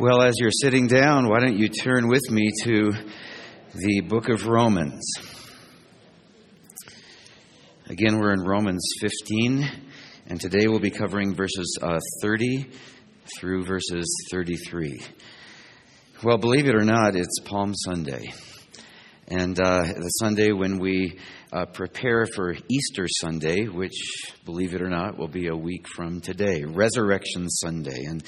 Well, as you're sitting down, why don't you turn with me to the book of Romans? Again, we're in Romans 15, and today we'll be covering verses uh, 30 through verses 33. Well, believe it or not, it's Palm Sunday. And uh, the Sunday when we uh, prepare for Easter Sunday, which, believe it or not, will be a week from today, Resurrection Sunday. And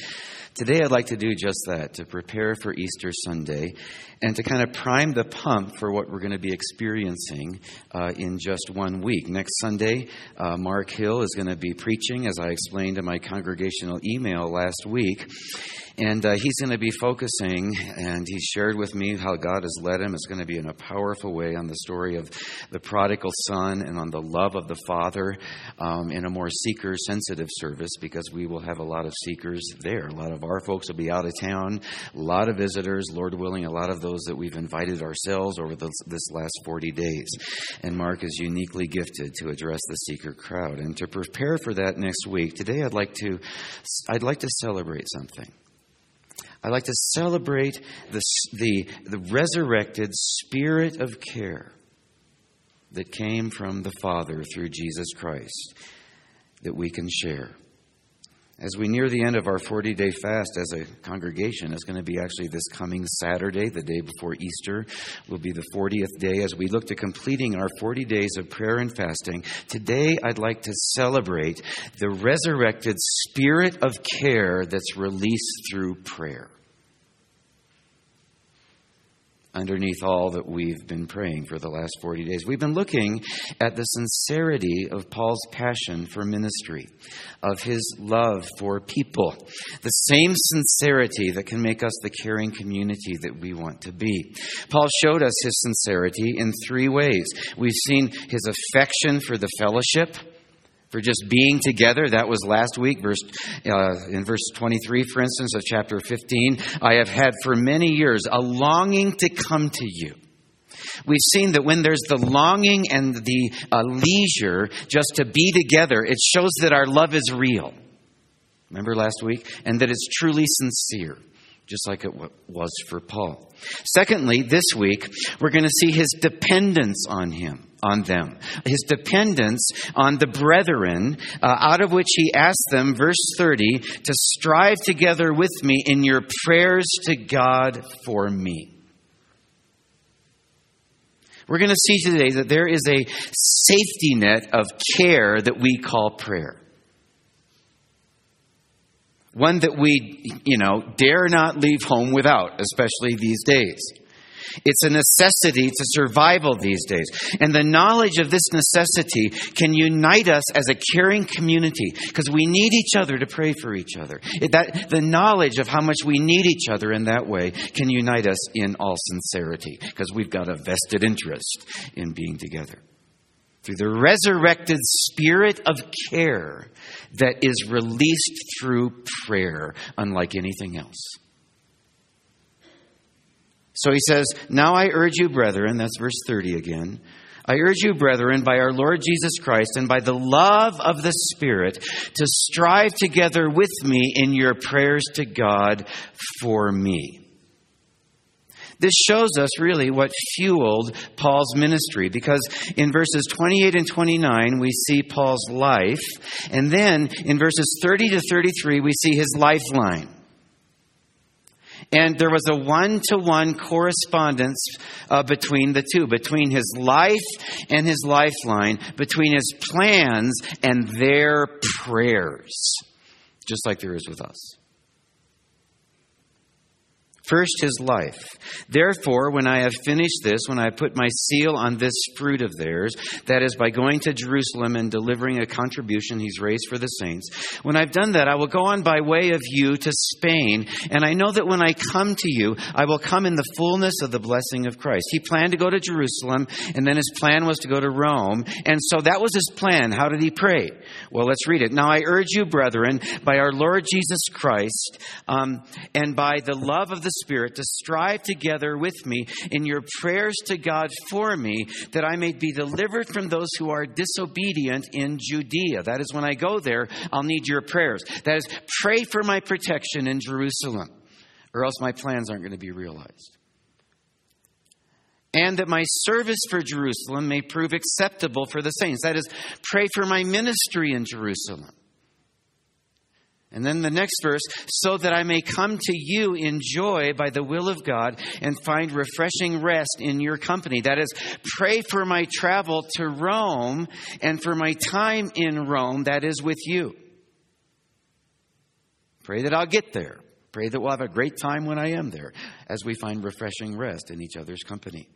Today, I'd like to do just that to prepare for Easter Sunday and to kind of prime the pump for what we're going to be experiencing uh, in just one week. Next Sunday, uh, Mark Hill is going to be preaching, as I explained in my congregational email last week. And uh, he's going to be focusing, and he shared with me how God has led him. It's going to be in a powerful way on the story of the prodigal son and on the love of the Father um, in a more seeker sensitive service because we will have a lot of seekers there. A lot of our folks will be out of town, a lot of visitors, Lord willing, a lot of those that we've invited ourselves over this, this last 40 days. And Mark is uniquely gifted to address the seeker crowd. And to prepare for that next week, today I'd like to, I'd like to celebrate something. I like to celebrate the, the, the resurrected spirit of care that came from the Father through Jesus Christ that we can share. As we near the end of our 40 day fast as a congregation, it's going to be actually this coming Saturday, the day before Easter, will be the 40th day. As we look to completing our 40 days of prayer and fasting, today I'd like to celebrate the resurrected spirit of care that's released through prayer underneath all that we've been praying for the last 40 days. We've been looking at the sincerity of Paul's passion for ministry, of his love for people, the same sincerity that can make us the caring community that we want to be. Paul showed us his sincerity in three ways. We've seen his affection for the fellowship for just being together. That was last week, verse uh, in verse 23, for instance, of chapter 15. I have had for many years a longing to come to you. We've seen that when there's the longing and the uh, leisure just to be together, it shows that our love is real. Remember last week? And that it's truly sincere just like it was for Paul. Secondly, this week, we're going to see his dependence on him, on them. His dependence on the brethren, uh, out of which he asked them, verse 30, to strive together with me in your prayers to God for me. We're going to see today that there is a safety net of care that we call prayer one that we, you know, dare not leave home without, especially these days. It's a necessity to survival these days. And the knowledge of this necessity can unite us as a caring community because we need each other to pray for each other. It, that, the knowledge of how much we need each other in that way can unite us in all sincerity because we've got a vested interest in being together through the resurrected spirit of care that is released through prayer, unlike anything else. So he says, Now I urge you, brethren, that's verse 30 again. I urge you, brethren, by our Lord Jesus Christ and by the love of the Spirit, to strive together with me in your prayers to God for me. This shows us really what fueled Paul's ministry because in verses 28 and 29 we see Paul's life, and then in verses 30 to 33 we see his lifeline. And there was a one to one correspondence uh, between the two, between his life and his lifeline, between his plans and their prayers, just like there is with us. First, his life. Therefore, when I have finished this, when I put my seal on this fruit of theirs, that is, by going to Jerusalem and delivering a contribution he's raised for the saints, when I've done that, I will go on by way of you to Spain, and I know that when I come to you, I will come in the fullness of the blessing of Christ. He planned to go to Jerusalem, and then his plan was to go to Rome, and so that was his plan. How did he pray? Well, let's read it. Now I urge you, brethren, by our Lord Jesus Christ, um, and by the love of the Spirit to strive together with me in your prayers to God for me, that I may be delivered from those who are disobedient in Judea. That is, when I go there, I'll need your prayers. That is, pray for my protection in Jerusalem. or else my plans aren't going to be realized. And that my service for Jerusalem may prove acceptable for the saints. That is, pray for my ministry in Jerusalem. And then the next verse, so that I may come to you in joy by the will of God and find refreshing rest in your company. That is, pray for my travel to Rome and for my time in Rome, that is with you. Pray that I'll get there. Pray that we'll have a great time when I am there as we find refreshing rest in each other's company.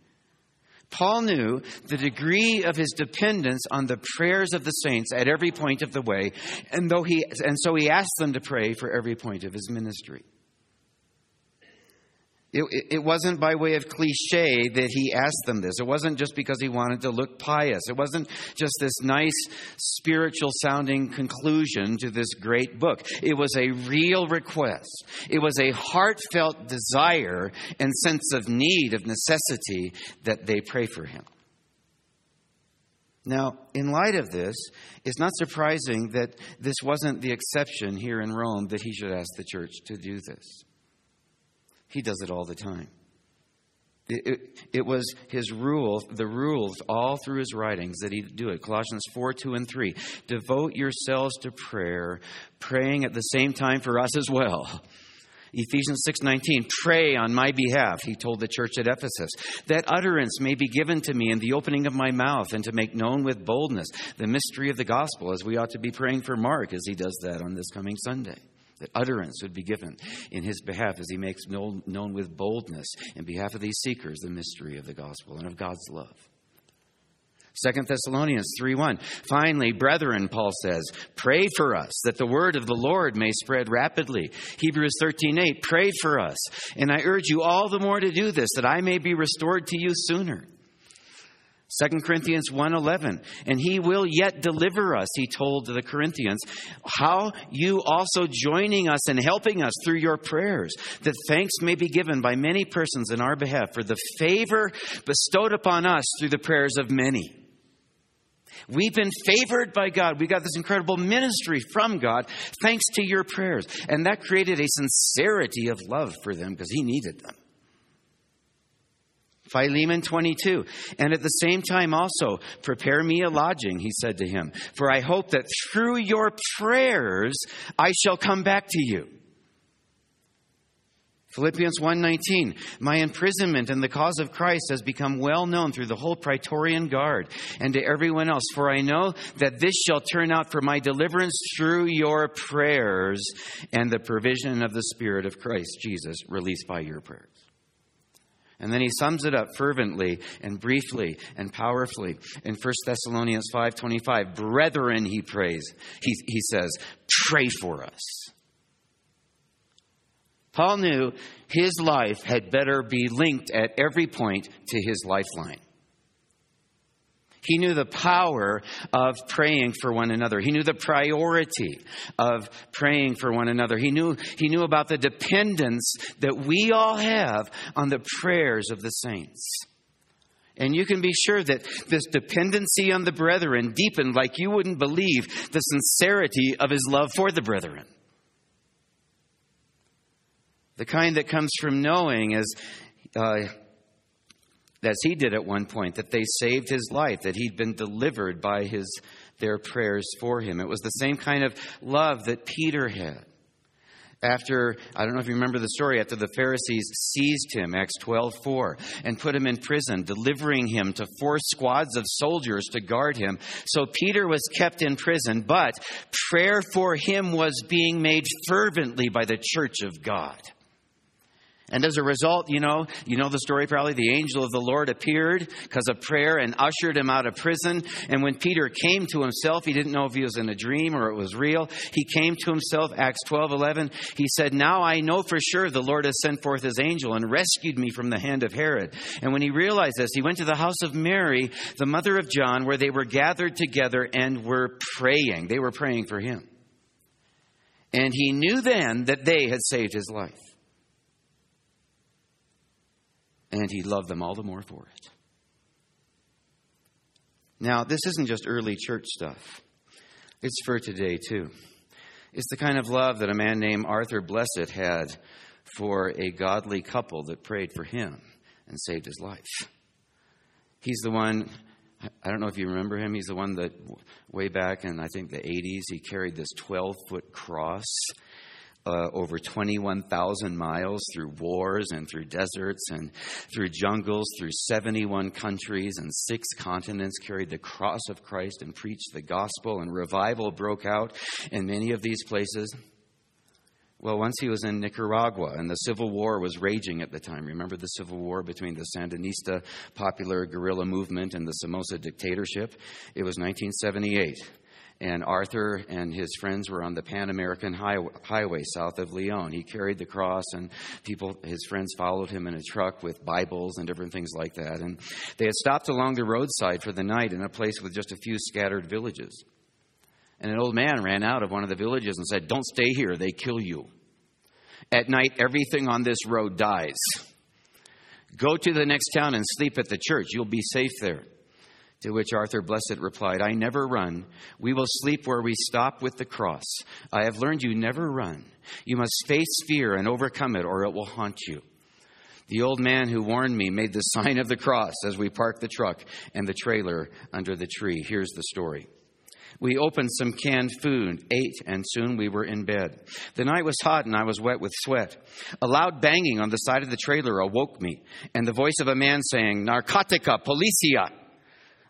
Paul knew the degree of his dependence on the prayers of the saints at every point of the way, and, though he, and so he asked them to pray for every point of his ministry. It, it, wasn't by way of cliche that he asked them this. It wasn't just because he wanted to look pious. It wasn't just this nice spiritual sounding conclusion to this great book. It was a real request. It was a heartfelt desire and sense of need, of necessity, that they pray for him. Now, in light of this, it's not surprising that this wasn't the exception here in Rome that he should ask the church to do this. He does it all the time. It, it, it, was his rule, the rules all through his writings that he do it. Colossians 4 2 and 3. Devote yourselves to prayer, praying at the same time for us as well. Ephesians 6:19 Pray on my behalf he told the church at Ephesus that utterance may be given to me in the opening of my mouth and to make known with boldness the mystery of the gospel as we ought to be praying for Mark as he does that on this coming Sunday that utterance would be given in his behalf as he makes known, known with boldness in behalf of these seekers the mystery of the gospel and of God's love. 2 Thessalonians 3:1 Finally brethren Paul says pray for us that the word of the Lord may spread rapidly. Hebrews 13:8 pray for us. And I urge you all the more to do this that I may be restored to you sooner 2 Corinthians 1:11 and he will yet deliver us he told the Corinthians how you also joining us and helping us through your prayers that thanks may be given by many persons in our behalf for the favor bestowed upon us through the prayers of many We've been favored by God. We got this incredible ministry from God thanks to your prayers. And that created a sincerity of love for them because He needed them. Philemon 22. And at the same time also, prepare me a lodging, he said to him, for I hope that through your prayers I shall come back to you. Philippians 1:19 My imprisonment in the cause of Christ has become well known through the whole praetorian guard and to everyone else for I know that this shall turn out for my deliverance through your prayers and the provision of the spirit of Christ Jesus released by your prayers. And then he sums it up fervently and briefly and powerfully in 1 Thessalonians 5:25. Brethren, he prays. He, he says, pray for us. Paul knew his life had better be linked at every point to his lifeline. He knew the power of praying for one another. He knew the priority of praying for one another. He knew, he knew about the dependence that we all have on the prayers of the saints. And you can be sure that this dependency on the brethren deepened like you wouldn't believe the sincerity of his love for the brethren. The kind that comes from knowing, as uh, as he did at one point, that they saved his life, that he'd been delivered by his, their prayers for him. It was the same kind of love that Peter had. After, I don't know if you remember the story, after the Pharisees seized him, Acts 12 4, and put him in prison, delivering him to four squads of soldiers to guard him. So Peter was kept in prison, but prayer for him was being made fervently by the church of God. And as a result, you know, you know the story probably. The angel of the Lord appeared because of prayer and ushered him out of prison. And when Peter came to himself, he didn't know if he was in a dream or it was real. He came to himself, Acts 12 11. He said, Now I know for sure the Lord has sent forth his angel and rescued me from the hand of Herod. And when he realized this, he went to the house of Mary, the mother of John, where they were gathered together and were praying. They were praying for him. And he knew then that they had saved his life and he loved them all the more for it. Now, this isn't just early church stuff, it's for today too. It's the kind of love that a man named Arthur Blessitt had for a godly couple that prayed for him and saved his life. He's the one, I don't know if you remember him, he's the one that way back in, I think, the 80s, he carried this 12 foot cross. Uh, over 21,000 miles through wars and through deserts and through jungles, through 71 countries and six continents, carried the cross of Christ and preached the gospel, and revival broke out in many of these places. Well, once he was in Nicaragua, and the Civil War was raging at the time. Remember the Civil War between the Sandinista popular guerrilla movement and the Somoza dictatorship? It was 1978. And Arthur and his friends were on the Pan American Highway south of Leon. He carried the cross, and people, his friends, followed him in a truck with Bibles and different things like that. And they had stopped along the roadside for the night in a place with just a few scattered villages. And an old man ran out of one of the villages and said, Don't stay here, they kill you. At night, everything on this road dies. Go to the next town and sleep at the church. You'll be safe there. To which Arthur Blessitt replied, I never run. We will sleep where we stop with the cross. I have learned you never run. You must face fear and overcome it, or it will haunt you. The old man who warned me made the sign of the cross as we parked the truck and the trailer under the tree. Here's the story. We opened some canned food, ate, and soon we were in bed. The night was hot and I was wet with sweat. A loud banging on the side of the trailer awoke me, and the voice of a man saying, Narcotica, policia!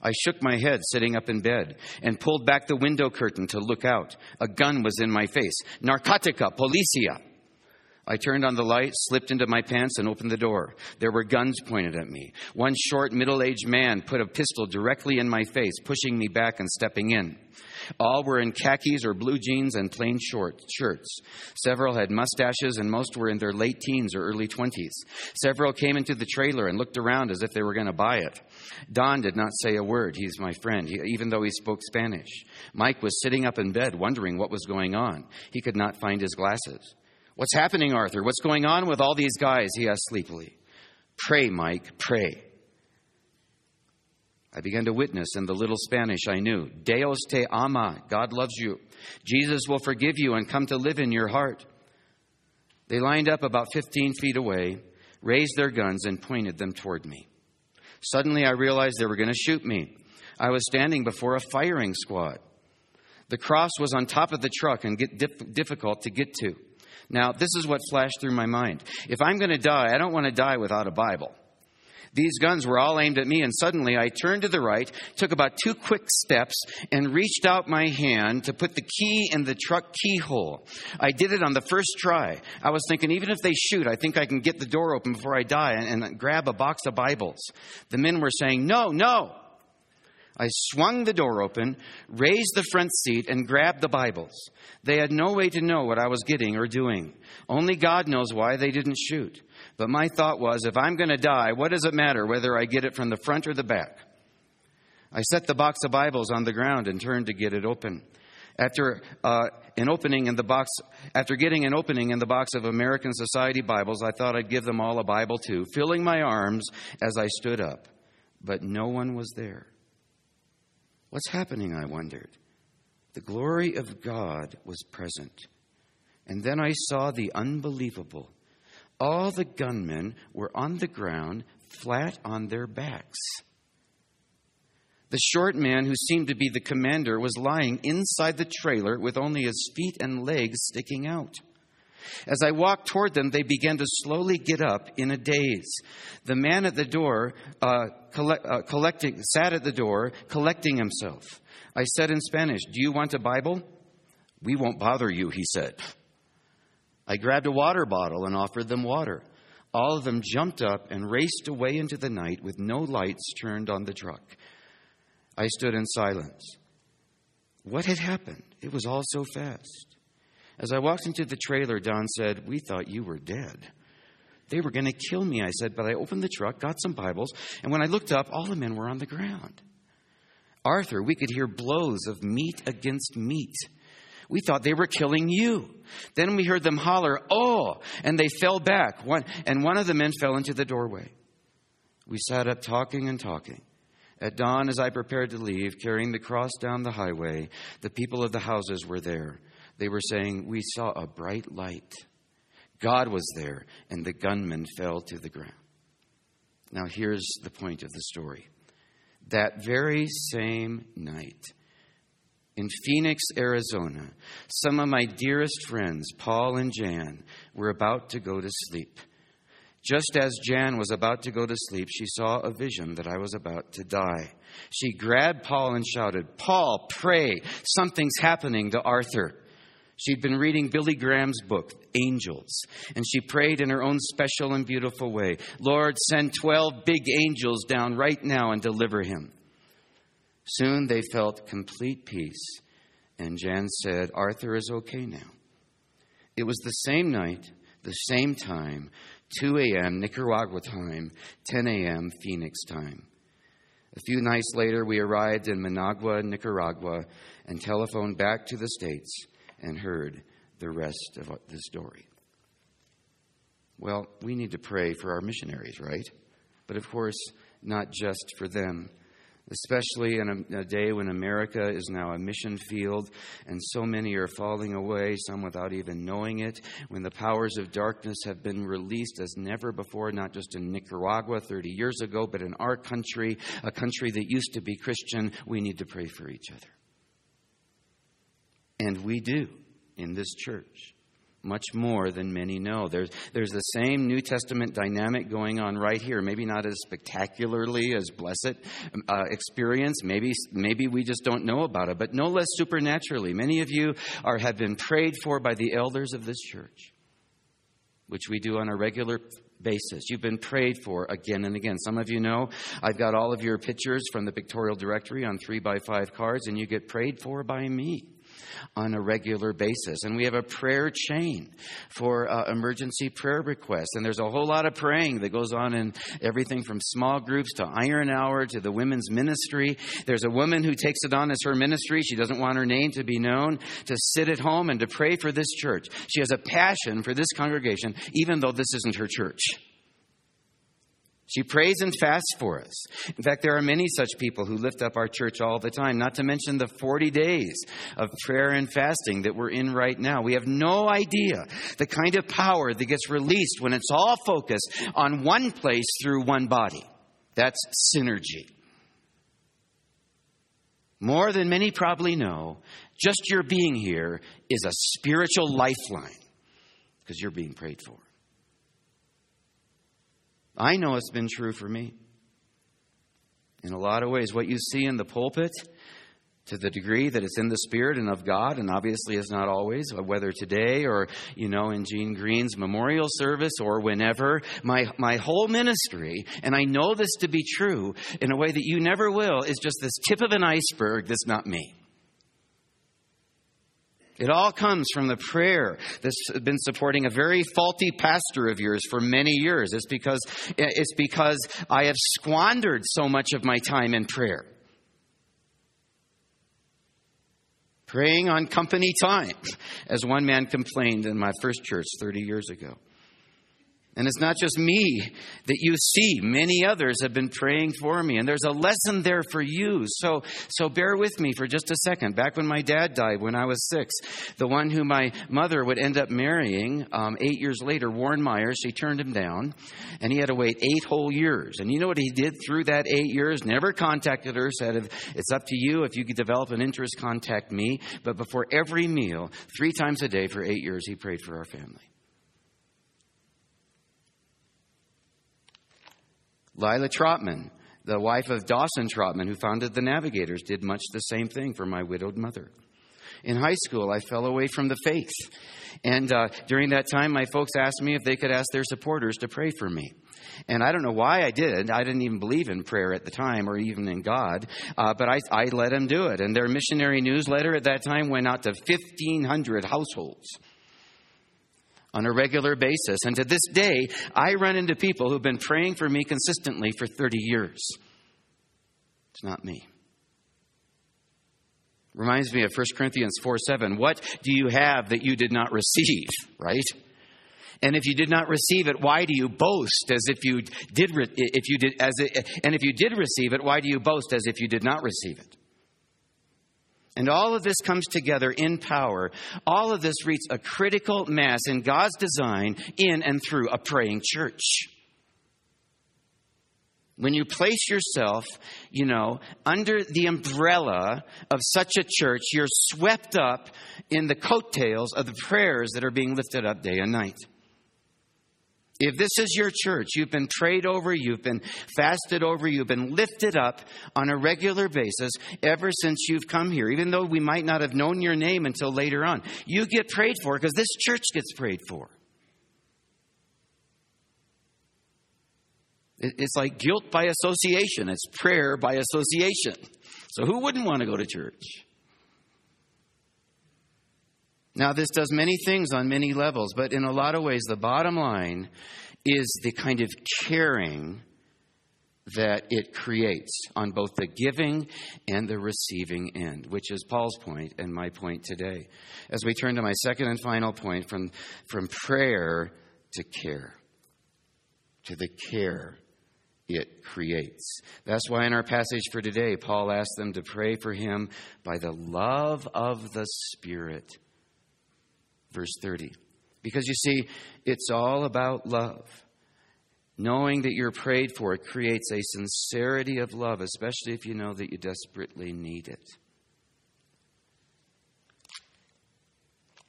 I shook my head sitting up in bed and pulled back the window curtain to look out. A gun was in my face. Narcotica, policia! I turned on the light, slipped into my pants, and opened the door. There were guns pointed at me. One short, middle aged man put a pistol directly in my face, pushing me back and stepping in. All were in khakis or blue jeans and plain short shirts. Several had mustaches, and most were in their late teens or early 20s. Several came into the trailer and looked around as if they were going to buy it. Don did not say a word. He's my friend, he, even though he spoke Spanish. Mike was sitting up in bed, wondering what was going on. He could not find his glasses. What's happening, Arthur? What's going on with all these guys? He asked sleepily. Pray, Mike, pray. I began to witness in the little Spanish I knew Deus te ama, God loves you. Jesus will forgive you and come to live in your heart. They lined up about 15 feet away, raised their guns, and pointed them toward me. Suddenly, I realized they were going to shoot me. I was standing before a firing squad. The cross was on top of the truck and difficult to get to. Now, this is what flashed through my mind. If I'm going to die, I don't want to die without a Bible. These guns were all aimed at me, and suddenly I turned to the right, took about two quick steps, and reached out my hand to put the key in the truck keyhole. I did it on the first try. I was thinking, even if they shoot, I think I can get the door open before I die and, and grab a box of Bibles. The men were saying, No, no. I swung the door open, raised the front seat, and grabbed the Bibles. They had no way to know what I was getting or doing. Only God knows why they didn't shoot. But my thought was if I'm going to die, what does it matter whether I get it from the front or the back? I set the box of Bibles on the ground and turned to get it open. After uh, an opening in the box, after getting an opening in the box of American Society Bibles, I thought I'd give them all a Bible too, filling my arms as I stood up. But no one was there. What's happening, I wondered. The glory of God was present. And then I saw the unbelievable. All the gunmen were on the ground, flat on their backs. The short man, who seemed to be the commander, was lying inside the trailer with only his feet and legs sticking out. As I walked toward them, they began to slowly get up in a daze. The man at the door, uh, collect, uh, collecting, sat at the door, collecting himself. I said in Spanish, Do you want a Bible? We won't bother you, he said. I grabbed a water bottle and offered them water. All of them jumped up and raced away into the night with no lights turned on the truck. I stood in silence. What had happened? It was all so fast. As I walked into the trailer, Don said, We thought you were dead. They were going to kill me, I said, but I opened the truck, got some Bibles, and when I looked up, all the men were on the ground. Arthur, we could hear blows of meat against meat. We thought they were killing you. Then we heard them holler, Oh! And they fell back. One, and one of the men fell into the doorway. We sat up talking and talking. At dawn, as I prepared to leave, carrying the cross down the highway, the people of the houses were there. They were saying, We saw a bright light. God was there, and the gunman fell to the ground. Now, here's the point of the story. That very same night, in Phoenix, Arizona, some of my dearest friends, Paul and Jan, were about to go to sleep. Just as Jan was about to go to sleep, she saw a vision that I was about to die. She grabbed Paul and shouted, Paul, pray, something's happening to Arthur. She'd been reading Billy Graham's book, Angels, and she prayed in her own special and beautiful way Lord, send 12 big angels down right now and deliver him. Soon they felt complete peace, and Jan said, Arthur is okay now. It was the same night, the same time, 2 a.m. Nicaragua time, 10 a.m. Phoenix time. A few nights later, we arrived in Managua, Nicaragua, and telephoned back to the States and heard the rest of the story. Well, we need to pray for our missionaries, right? But of course, not just for them especially in a, a, day when America is now a mission field and so many are falling away, some without even knowing it, when the powers of darkness have been released as never before, not just in Nicaragua 30 years ago, but in our country, a country that used to be Christian, we need to pray for each other. And we do in this church much more than many know. There's, there's the same New Testament dynamic going on right here. Maybe not as spectacularly as Blessitt uh, experience. Maybe, maybe we just don't know about it, but no less supernaturally. Many of you are, have been prayed for by the elders of this church, which we do on a regular basis. You've been prayed for again and again. Some of you know I've got all of your pictures from the pictorial directory on three by five cards, and you get prayed for by me on a regular basis. And we have a prayer chain for uh, emergency prayer requests. And there's a whole lot of praying that goes on in everything from small groups to Iron Hour to the women's ministry. There's a woman who takes it on as her ministry. She doesn't want her name to be known, to sit at home and to pray for this church. She has a passion for this congregation, even though this isn't her church. She prays and fasts for us. In fact, there are many such people who lift up our church all the time, not to mention the 40 days of prayer and fasting that we're in right now. We have no idea the kind of power that gets released when it's all focused on one place through one body. That's synergy. More than many probably know, just your being here is a spiritual lifeline because you're being prayed for. I know it's been true for me. In a lot of ways, what you see in the pulpit, to the degree that it's in the Spirit and of God, and obviously is not always, uh, whether today or, you know, in Jean Green's memorial service or whenever, my, my whole ministry, and I know this to be true in a way that you never will, is just this tip of an iceberg that's not me. It all comes from the prayer that's been supporting a very faulty pastor of yours for many years. It's because, it's because I have squandered so much of my time in prayer. Praying on company time, as one man complained in my first church 30 years ago. And it's not just me that you see. Many others have been praying for me, and there's a lesson there for you. So, so bear with me for just a second. Back when my dad died when I was six, the one who my mother would end up marrying um, eight years later, Warren Myers, she turned him down, and he had to wait eight whole years. And you know what he did through that eight years? Never contacted her, said, It's up to you. If you could develop an interest, contact me. But before every meal, three times a day for eight years, he prayed for our family. Lila Trotman, the wife of Dawson Trotman, who founded the Navigators, did much the same thing for my widowed mother. In high school, I fell away from the faith. And uh, during that time, my folks asked me if they could ask their supporters to pray for me. And I don't know why I did. I didn't even believe in prayer at the time or even in God, uh, but I, I let them do it. And their missionary newsletter at that time went out to 1,500 households on a regular basis. And to this day, I run into people who've been praying for me consistently for 30 years. It's not me. Reminds me of 1 Corinthians 4 7. What do you have that you did not receive? Right? And if you did not receive it, why do you boast as if you did? If you did, as it, and if you did receive it, why do you boast as if you did not receive it? And all of this comes together in power. All of this reaches a critical mass in God's design in and through a praying church. When you place yourself, you know, under the umbrella of such a church, you're swept up in the coattails of the prayers that are being lifted up day and night. If this is your church, you've been prayed over, you've been fasted over, you've been lifted up on a regular basis ever since you've come here, even though we might not have known your name until later on. You get prayed for because this church gets prayed for. It's like guilt by association, it's prayer by association. So, who wouldn't want to go to church? Now, this does many things on many levels, but in a lot of ways, the bottom line is the kind of caring that it creates on both the giving and the receiving end, which is Paul's point and my point today. As we turn to my second and final point from, from prayer to care, to the care it creates. That's why in our passage for today, Paul asked them to pray for him by the love of the Spirit verse 30. Because you see, it's all about love. Knowing that you're prayed for creates a sincerity of love, especially if you know that you desperately need it.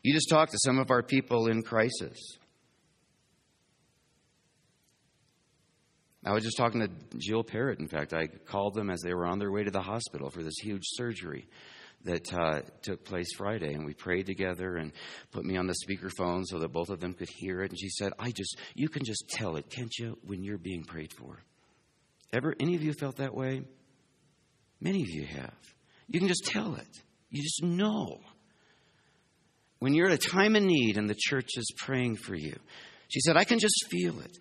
You just talked to some of our people in crisis. I was just talking to Jill Parrott, in fact. I called them as they were on their way to the hospital for this huge surgery that uh, took place Friday, and we prayed together and put me on the speakerphone so that both of them could hear it. And she said, "I just, you can just tell it, can't you, when you're being prayed for? Ever, any of you felt that way? Many of you have. You can just tell it. You just know when you're at a time of need and the church is praying for you." She said, "I can just feel it."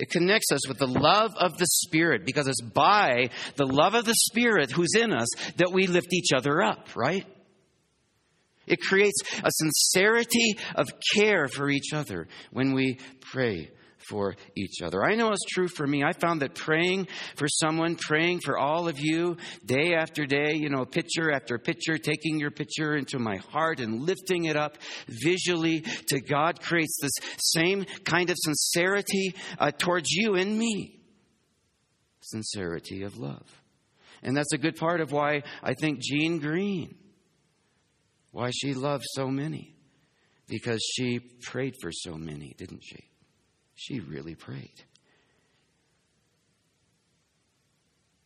It connects us with the love of the Spirit because it's by the love of the Spirit who's in us that we lift each other up, right? It creates a sincerity of care for each other when we pray for each other. I know it's true for me. I found that praying for someone, praying for all of you day after day, you know, picture after picture, taking your picture into my heart and lifting it up visually to God creates this same kind of sincerity uh, towards you and me. Sincerity of love. And that's a good part of why I think Jean Green, why she loved so many. Because she prayed for so many, didn't she? She really prayed.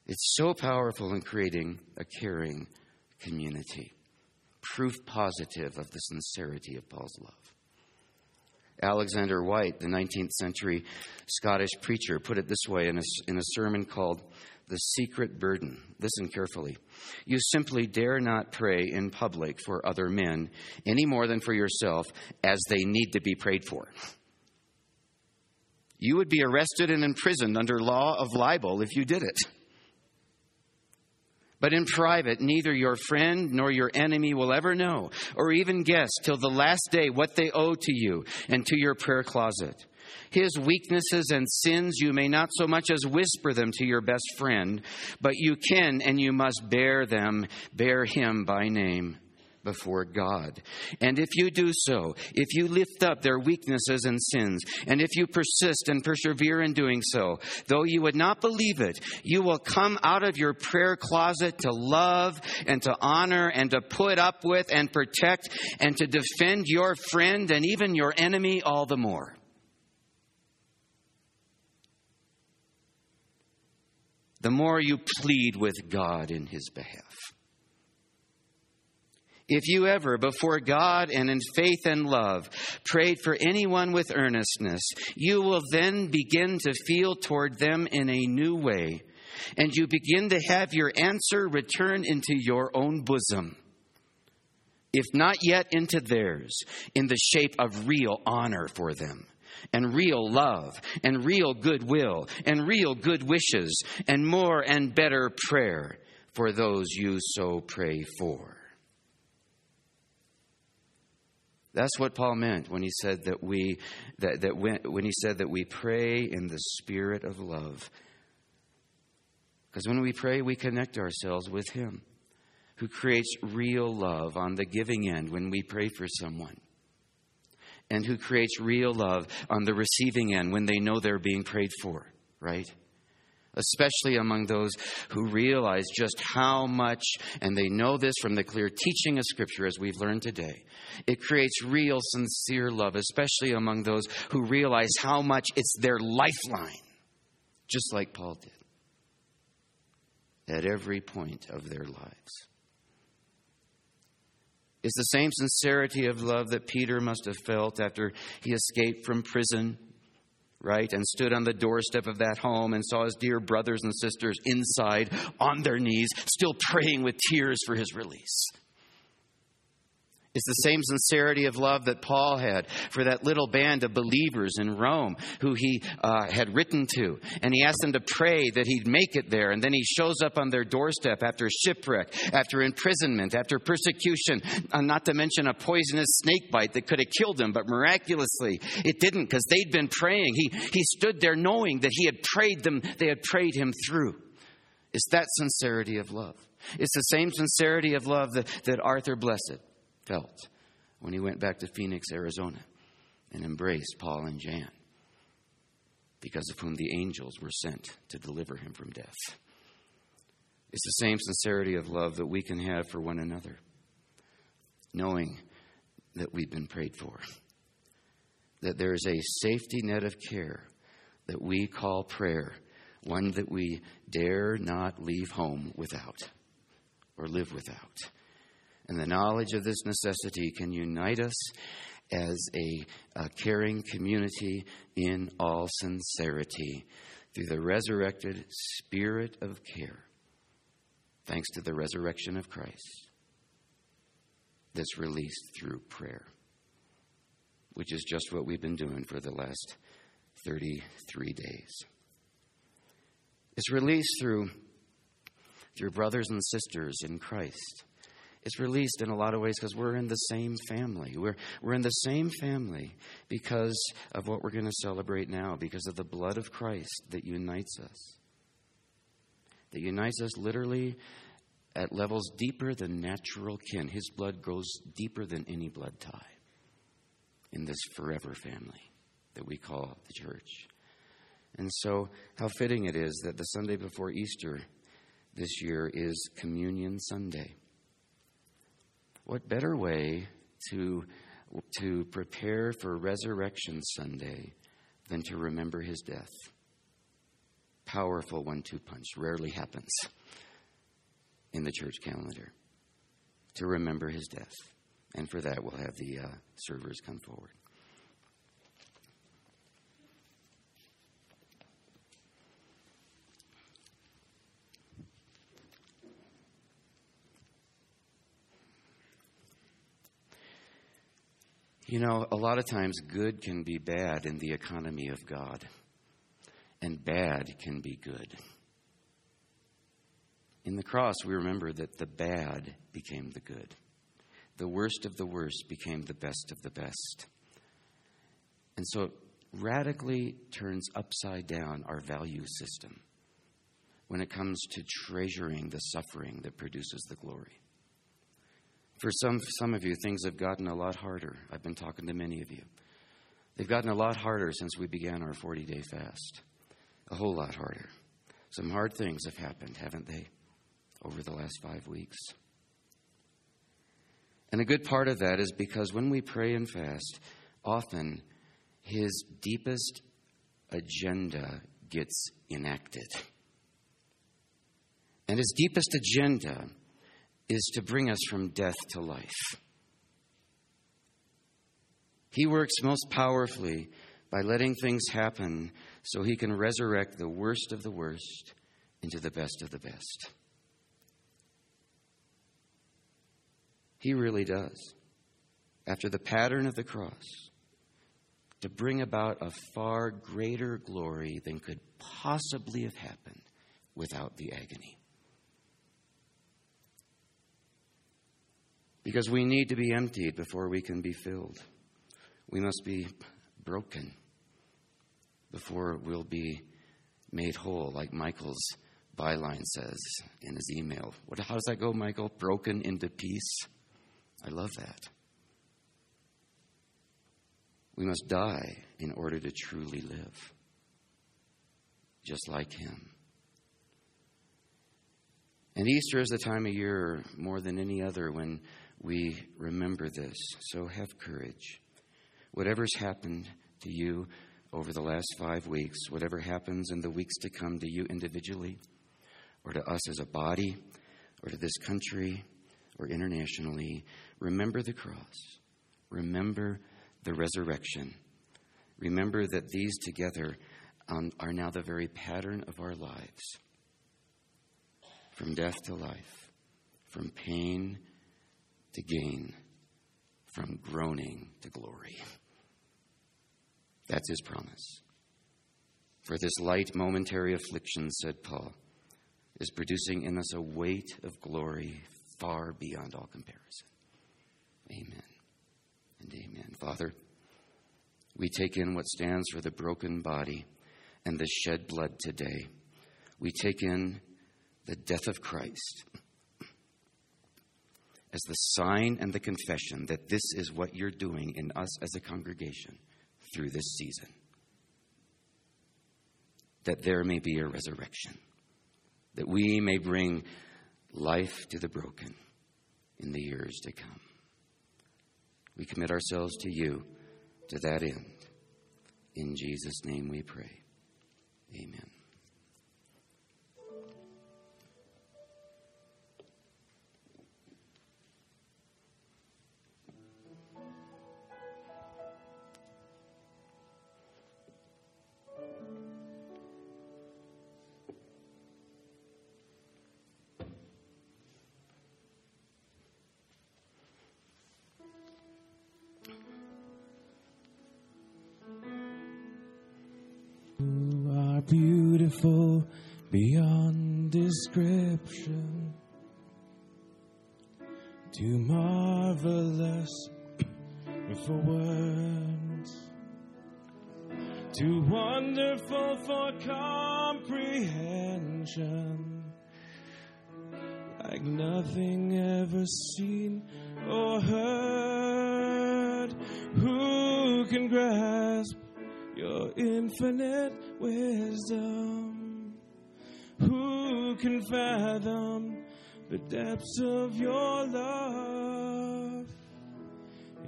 It's so powerful in creating a caring community. Proof positive of the sincerity of Paul's love. Alexander Whyte, the 19th century Scottish preacher, put it this way in a, in a sermon called The Secret Burden. Listen carefully. You simply dare not pray in public for other men any more than for yourself as they need to be prayed for. You would be arrested and imprisoned under law of libel if you did it. But in private, neither your friend nor your enemy will ever know or even guess till the last day what they owe to you and to your prayer closet. His weaknesses and sins, you may not so much as whisper them to your best friend, but you can and you must bear them, bear him by name before God. And if you do so, if you lift up their weaknesses and sins, and if you persist and persevere in doing so, though you would not believe it, you will come out of your prayer closet to love and to honor and to put up with and protect and to defend your friend and even your enemy all the more. The more you plead with God in his behalf. If you ever, before God and in faith and love, prayed for anyone with earnestness, you will then begin to feel toward them in a new way, and you begin to have your answer return into your own bosom, if not yet into theirs, in the shape of real honor for them and real love and real goodwill and real good wishes and more and better prayer for those you so pray for. That's what Paul meant when he said that we that, that when, when he said that we pray in the spirit of love. Because when we pray, we connect ourselves with him. who creates real love on the giving end when we pray for someone, and who creates real love on the receiving end when they know they're being prayed for, right? Especially among those who realize just how much, and they know this from the clear teaching of Scripture as we've learned today. It creates real, sincere love, especially among those who realize how much it's their lifeline, just like Paul did, at every point of their lives. It's the same sincerity of love that Peter must have felt after he escaped from prison, right? And stood on the doorstep of that home and saw his dear brothers and sisters inside on their knees, still praying with tears for his release. It's the same sincerity of love that Paul had for that little band of believers in Rome who he uh, had written to. And he asked them to pray that he'd make it there. And then he shows up on their doorstep after shipwreck, after imprisonment, after persecution, uh, not to mention a poisonous snake bite that could have killed him. But miraculously, it didn't because they'd been praying. He, he stood there knowing that he had prayed them, they had prayed him through. It's that sincerity of love. It's the same sincerity of love that, that Arthur Blessitt felt when he went back to Phoenix, Arizona, and embraced Paul and Jan, because of whom the angels were sent to deliver him from death. It's the same sincerity of love that we can have for one another, knowing that we've been prayed for, that there is a safety net of care that we call prayer, one that we dare not leave home without or live without. And the knowledge of this necessity can unite us as a, a, caring community in all sincerity through the resurrected spirit of care, thanks to the resurrection of Christ, that's released through prayer, which is just what we've been doing for the last 33 days. It's released through, through brothers and sisters in Christ it's released in a lot of ways because we're in the same family. We're, we're in the same family because of what we're going to celebrate now, because of the blood of Christ that unites us. That unites us literally at levels deeper than natural kin. His blood goes deeper than any blood tie in this forever family that we call the church. And so, how fitting it is that the Sunday before Easter this year is Communion Sunday. What better way to, to prepare for Resurrection Sunday than to remember his death? Powerful one two punch. Rarely happens in the church calendar to remember his death. And for that, we'll have the uh, servers come forward. You know, a lot of times good can be bad in the economy of God, and bad can be good. In the cross, we remember that the bad became the good. The worst of the worst became the best of the best. And so it radically turns upside down our value system when it comes to treasuring the suffering that produces the glory. For some, some of you, things have gotten a lot harder. I've been talking to many of you. They've gotten a lot harder since we began our 40 day fast. A whole lot harder. Some hard things have happened, haven't they, over the last five weeks? And a good part of that is because when we pray and fast, often his deepest agenda gets enacted. And his deepest agenda is to bring us from death to life. He works most powerfully by letting things happen so he can resurrect the worst of the worst into the best of the best. He really does. After the pattern of the cross, to bring about a far greater glory than could possibly have happened without the agony. Because we need to be emptied before we can be filled. We must be broken before we'll be made whole, like Michael's byline says in his email. What, how does that go, Michael? Broken into peace? I love that. We must die in order to truly live, just like him. And Easter is the time of year more than any other when we remember this. So have courage. Whatever's happened to you over the last five weeks, whatever happens in the weeks to come to you individually, or to us as a body, or to this country, or internationally, remember the cross. Remember the resurrection. Remember that these together um, are now the very pattern of our lives from death to life, from pain to gain, from groaning to glory. That's his promise. For this light momentary affliction, said Paul, is producing in us a weight of glory far beyond all comparison. Amen and amen. Father, we take in what stands for the broken body and the shed blood today. We take in the death of Christ as the sign and the confession that this is what you're doing in us as a congregation through this season. That there may be a resurrection, that we may bring life to the broken in the years to come. We commit ourselves to you to that end. In Jesus' name we pray. Amen. Who can fathom the depths of your love?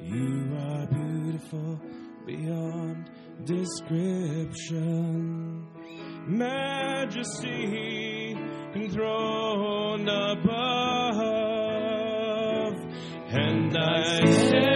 You are beautiful beyond description. Majesty enthroned above. And I stand,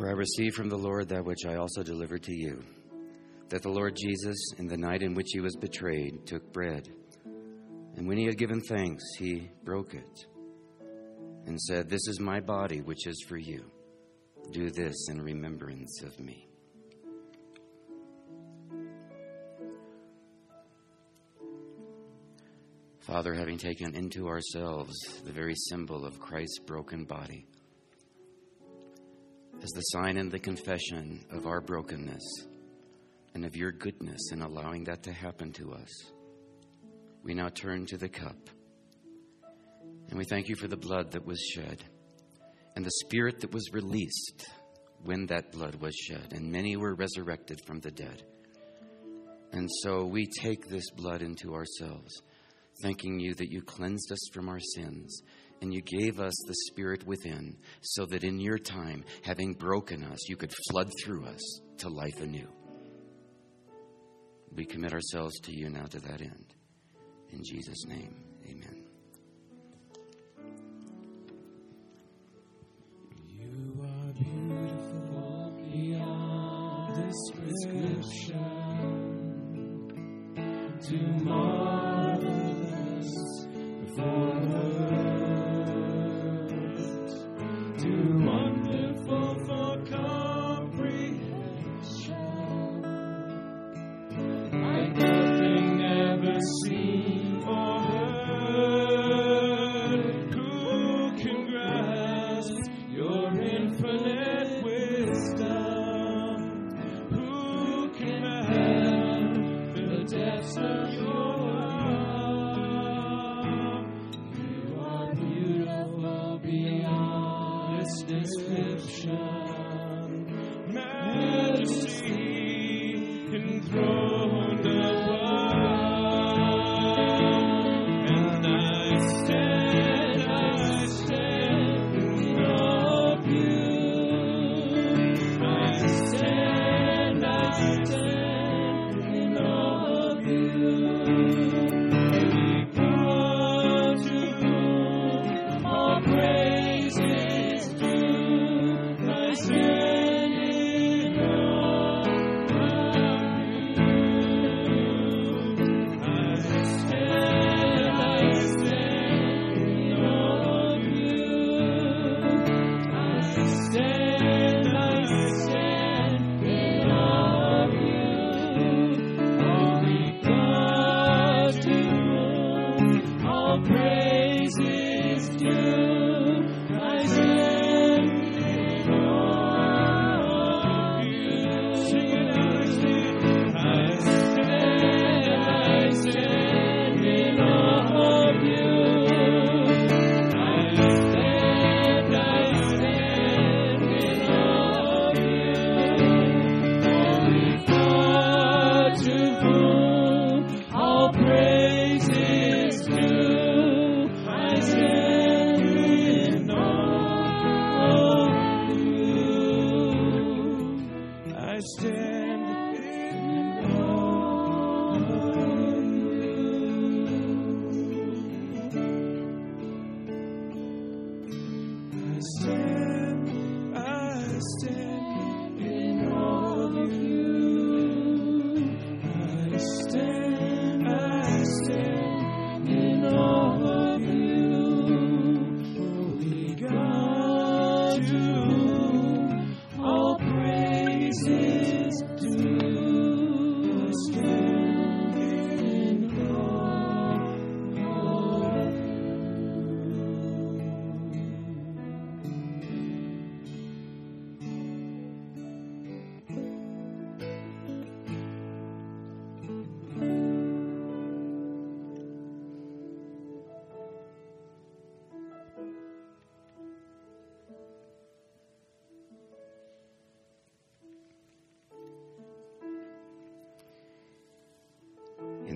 For I received from the Lord that which I also delivered to you that the Lord Jesus, in the night in which he was betrayed, took bread. And when he had given thanks, he broke it. and said, This is my body, which is for you. Do this in remembrance of me. Father, having taken into ourselves the very symbol of Christ's broken body, as the sign and the confession of our brokenness and of your goodness in allowing that to happen to us, we now turn to the cup. And we thank you for the blood that was shed and the spirit that was released when that blood was shed, and many were resurrected from the dead. And so we take this blood into ourselves, thanking you that you cleansed us from our sins and you gave us the spirit within, so that in your time, having broken us, you could flood through us to life anew. We commit ourselves to you now to that end. In Jesus' name,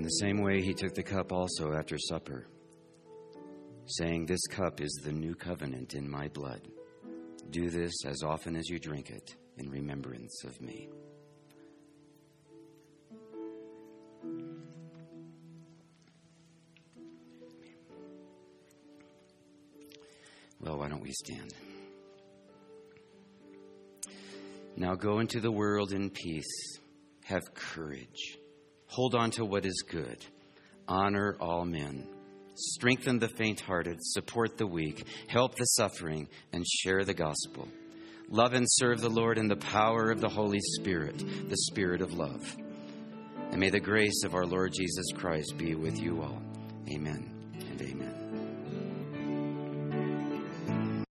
the same way, he took the cup also after supper, saying, This cup is the new covenant in my blood. Do this as often as you drink it in remembrance of me. Well, why don't we stand? Now go into the world in peace. Have courage. Hold on to what is good. Honor all men. strengthen the faint hearted, support the weak, help the suffering, and share the gospel. Love and serve the Lord in the power of the Holy Spirit, the Spirit of love. And may the grace of our Lord Jesus Christ be with you all. Amen.